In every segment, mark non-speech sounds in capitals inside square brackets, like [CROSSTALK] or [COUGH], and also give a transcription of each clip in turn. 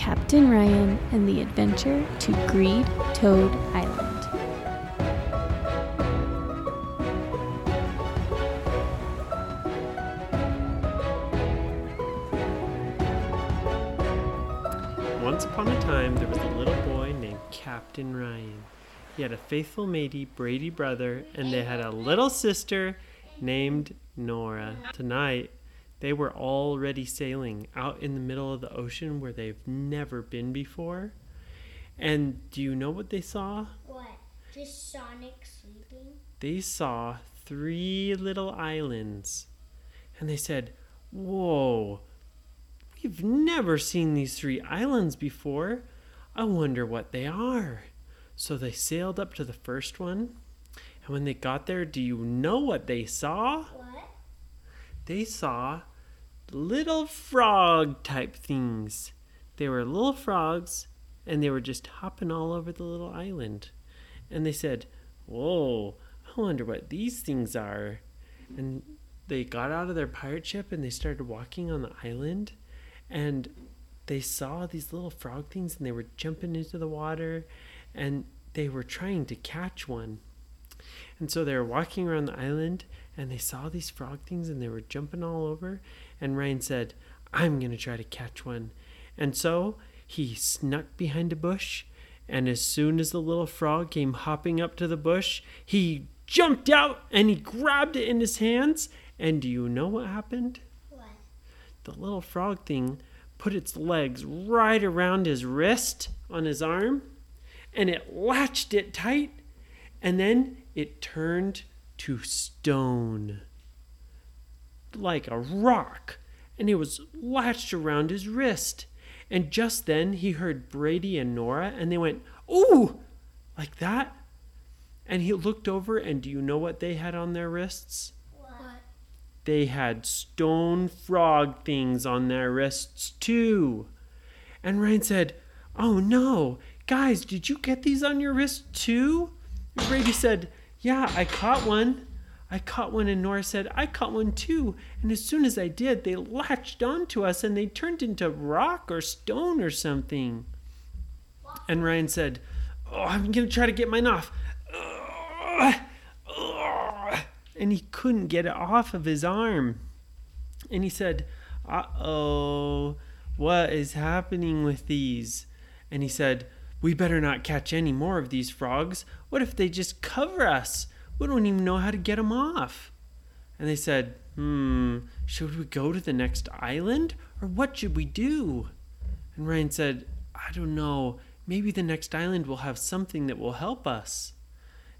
Captain Ryan and the Adventure to Greed Toad Island. Once upon a time, there was a little boy named Captain Ryan. He had a faithful matey, Brady brother, and they had a little sister named Nora. Tonight, they were already sailing out in the middle of the ocean where they've never been before. And do you know what they saw? What? Just Sonic sleeping? They saw three little islands. And they said, Whoa, we've never seen these three islands before. I wonder what they are. So they sailed up to the first one. And when they got there, do you know what they saw? What? they saw little frog type things. They were little frogs and they were just hopping all over the little island. And they said, Whoa, I wonder what these things are. And they got out of their pirate ship and they started walking on the island and they saw these little frog things and they were jumping into the water and they were trying to catch one. And so they were walking around the island and they saw these frog things and they were jumping all over. And Ryan said, I'm going to try to catch one. And so he snuck behind a bush. And as soon as the little frog came hopping up to the bush, he jumped out and he grabbed it in his hands. And do you know what happened? What? The little frog thing put its legs right around his wrist on his arm and it latched it tight and then it turned to stone like a rock and it was latched around his wrist and just then he heard brady and nora and they went ooh like that and he looked over and do you know what they had on their wrists What? they had stone frog things on their wrists too. And Ryan said, Oh no, guys, did you get these on your wrist too? And Brady said, Yeah, I caught one. I caught one, and Nora said, I caught one too. And as soon as I did, they latched onto us and they turned into rock or stone or something. And Ryan said, Oh, I'm going to try to get mine off. And he couldn't get it off of his arm. And he said, Uh oh, what is happening with these? And he said, We better not catch any more of these frogs. What if they just cover us? We don't even know how to get them off. And they said, Hmm, should we go to the next island? Or what should we do? And Ryan said, I don't know. Maybe the next island will have something that will help us.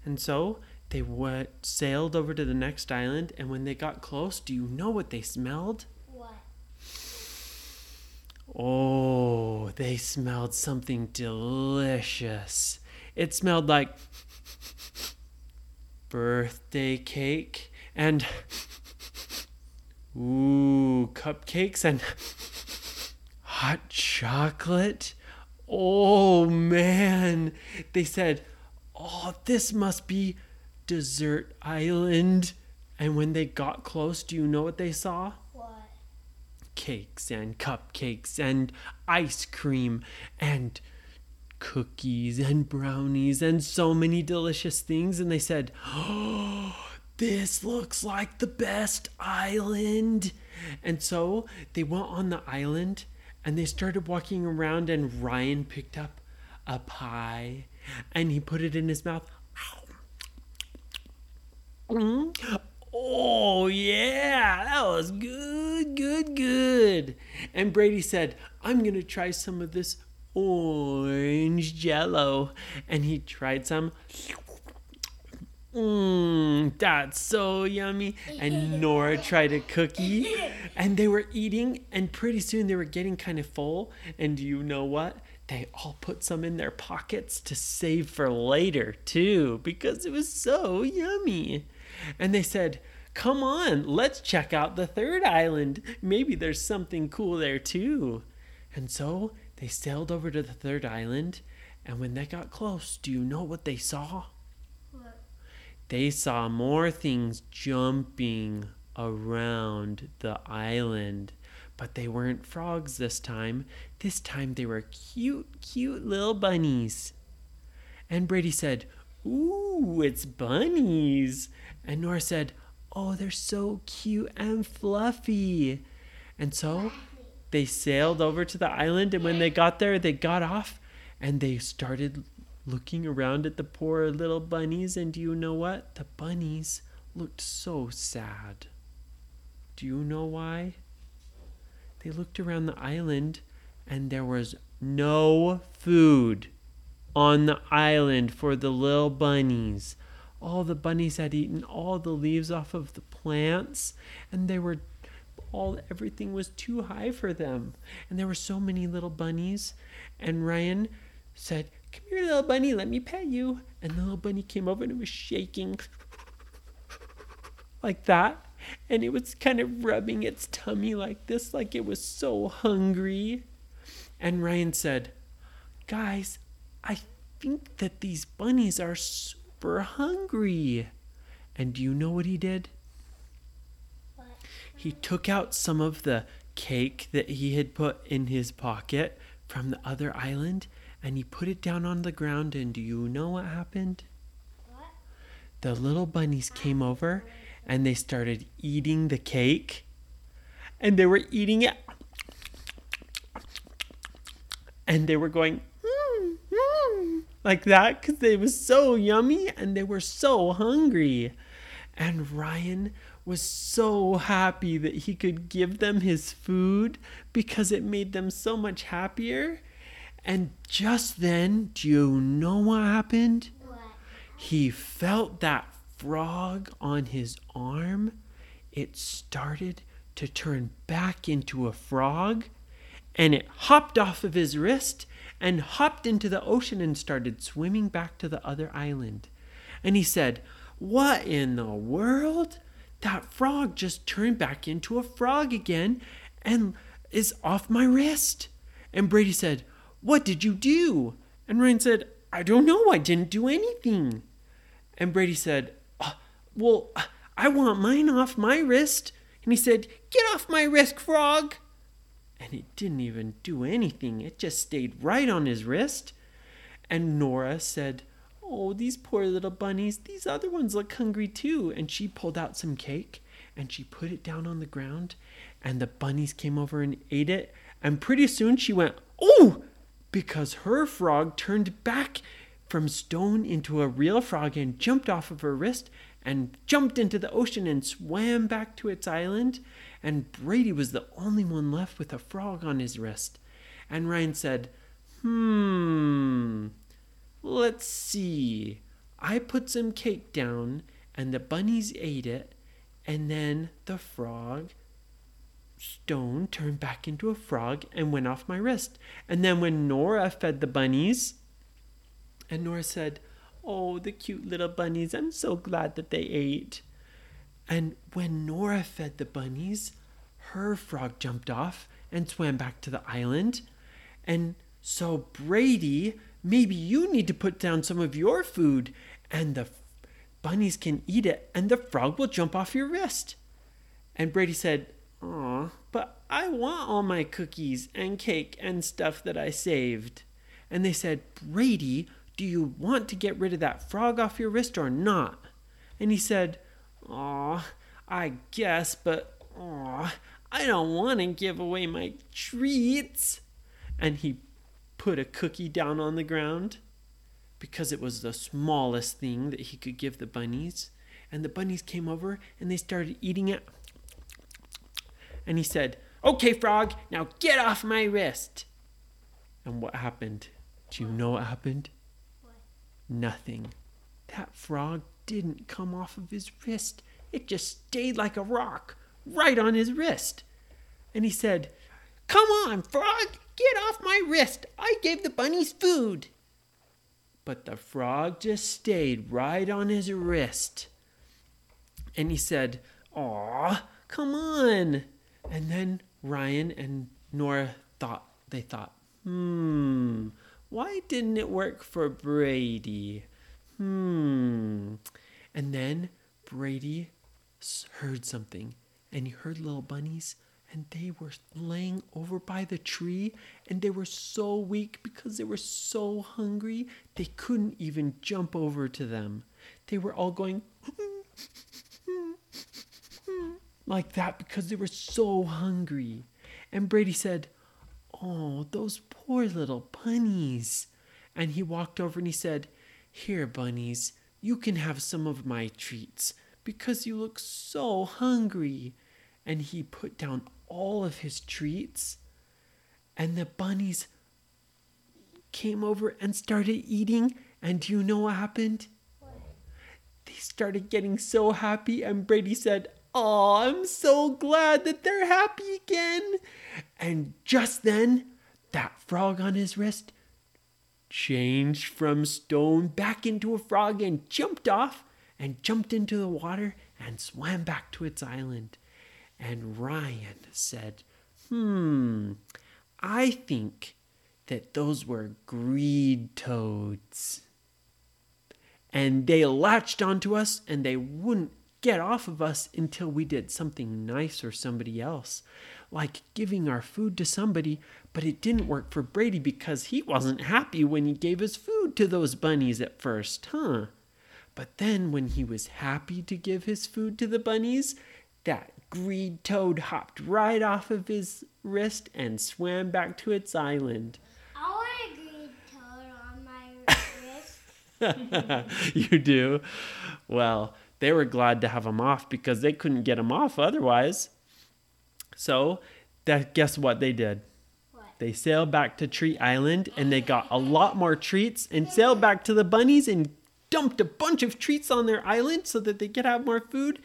And so they went, sailed over to the next island, and when they got close, do you know what they smelled? Oh, they smelled something delicious. It smelled like birthday cake and ooh, cupcakes and hot chocolate. Oh man, they said, "Oh, this must be Dessert island." And when they got close, do you know what they saw? Cakes and cupcakes and ice cream and cookies and brownies and so many delicious things. And they said, Oh, this looks like the best island. And so they went on the island and they started walking around, and Ryan picked up a pie and he put it in his mouth. Mm. Oh, yeah, that was good, good, good. And Brady said, I'm going to try some of this orange jello. And he tried some. Mmm, that's so yummy. And Nora tried a cookie. And they were eating, and pretty soon they were getting kind of full. And do you know what? They all put some in their pockets to save for later, too, because it was so yummy. And they said, Come on, let's check out the third island. Maybe there's something cool there, too. And so they sailed over to the third island. And when they got close, do you know what they saw? What? They saw more things jumping around the island. But they weren't frogs this time. This time they were cute, cute little bunnies. And Brady said, Ooh, it's bunnies. And Nora said, Oh, they're so cute and fluffy. And so they sailed over to the island. And when they got there, they got off and they started looking around at the poor little bunnies. And do you know what? The bunnies looked so sad. Do you know why? They looked around the island and there was no food on the island for the little bunnies. All the bunnies had eaten all the leaves off of the plants and they were all everything was too high for them. And there were so many little bunnies and Ryan said, "Come here little bunny, let me pet you." And the little bunny came over and it was shaking [LAUGHS] like that and it was kind of rubbing its tummy like this, like it was so hungry. And Ryan said, Guys, I think that these bunnies are super hungry. And do you know what he did? What? He took out some of the cake that he had put in his pocket from the other island and he put it down on the ground. And do you know what happened? What? the little bunnies came over and they started eating the cake and they were eating it and they were going like that because they was so yummy and they were so hungry and ryan was so happy that he could give them his food because it made them so much happier and just then do you know what happened What? he felt that frog on his arm. It started to turn back into a frog and it hopped off of his wrist and hopped into the ocean and started swimming back to the other island. And he said, What in the world? That frog just turned back into a frog again and is off my wrist. And Brady said, What did you do? And Ryan said, I don't know. I didn't do anything. And Brady said, "Uh, Well, I want mine off my wrist. And he said, Get off my wrist, frog. And it didn't even do anything, it just stayed right on his wrist. And Nora said, Oh, these poor little bunnies, these other ones look hungry too. And she pulled out some cake and she put it down on the ground. And the bunnies came over and ate it. And pretty soon she went, Oh! Because her frog turned back from stone into a real frog and jumped off of her wrist and jumped into the ocean and swam back to its island. And Brady was the only one left with a frog on his wrist. And Ryan said, Hmm, let's see. I put some cake down and the bunnies ate it, and then the frog stone turned back into a frog and went off my wrist. And then when Nora fed the bunnies, and Nora said, Oh, the cute little bunnies, I'm so glad that they ate. And when Nora fed the bunnies, her frog jumped off and swam back to the island. And so, Brady, maybe you need to put down some of your food, and the bunnies can eat it, and the frog will jump off your wrist. And Brady said, Aw, but I want all my cookies and cake and stuff that I saved. And they said, Brady, do you want to get rid of that frog off your wrist or not? And he said, Aw, I guess, but aw, I don't want to give away my treats. And he put a cookie down on the ground because it was the smallest thing that he could give the bunnies. And the bunnies came over and they started eating it. And he said, Okay, frog, now get off my wrist. And what happened? Do you know what happened? Nothing. That frog didn't come off of his wrist. It just stayed like a rock right on his wrist. And he said, Come on, frog, get off my wrist. I gave the bunnies food. But the frog just stayed right on his wrist. And he said, Aw, come on. And then Ryan and Nora thought, they thought, hmm, why didn't it work for Brady? Hmm. And then Brady heard something, and he heard little bunnies, and they were laying over by the tree and they were so weak because they were so hungry they couldn't even jump over to them. They were all going [LAUGHS] like that because they were so hungry. And Brady said, Oh, those poor little bunnies. And he walked over and he said, Here, bunnies, you can have some of my treats because you look so hungry. And he put down all of his treats, and the bunnies came over and started eating. And do you know what happened? They started getting so happy, and Brady said, Oh, I'm so glad that they're happy again. And just then, that frog on his wrist changed from stone back into a frog and jumped off and jumped into the water and swam back to its island. And Ryan said, Hmm, I think that those were greed toads. And they latched onto us and they wouldn't get off of us until we did something nice or somebody else, like giving our food to somebody. But it didn't work for Brady because he wasn't happy when he gave his food to those bunnies at first, huh? But then when he was happy to give his food to the bunnies, that greed toad hopped right off of his wrist and swam back to its island. I want a green toad on my wrist. [LAUGHS] [LAUGHS] you do? Well, they were glad to have him off because they couldn't get him off otherwise. So, that guess what they did? What? They sailed back to Tree Island and they got a [LAUGHS] lot more treats and sailed back to the bunnies and dumped a bunch of treats on their island so that they could have more food.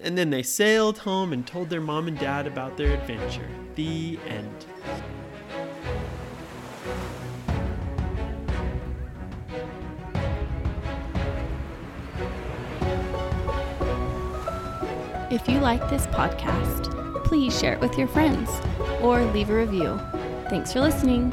And then they sailed home and told their mom and dad about their adventure. The end. If you like this podcast, please share it with your friends or leave a review. Thanks for listening.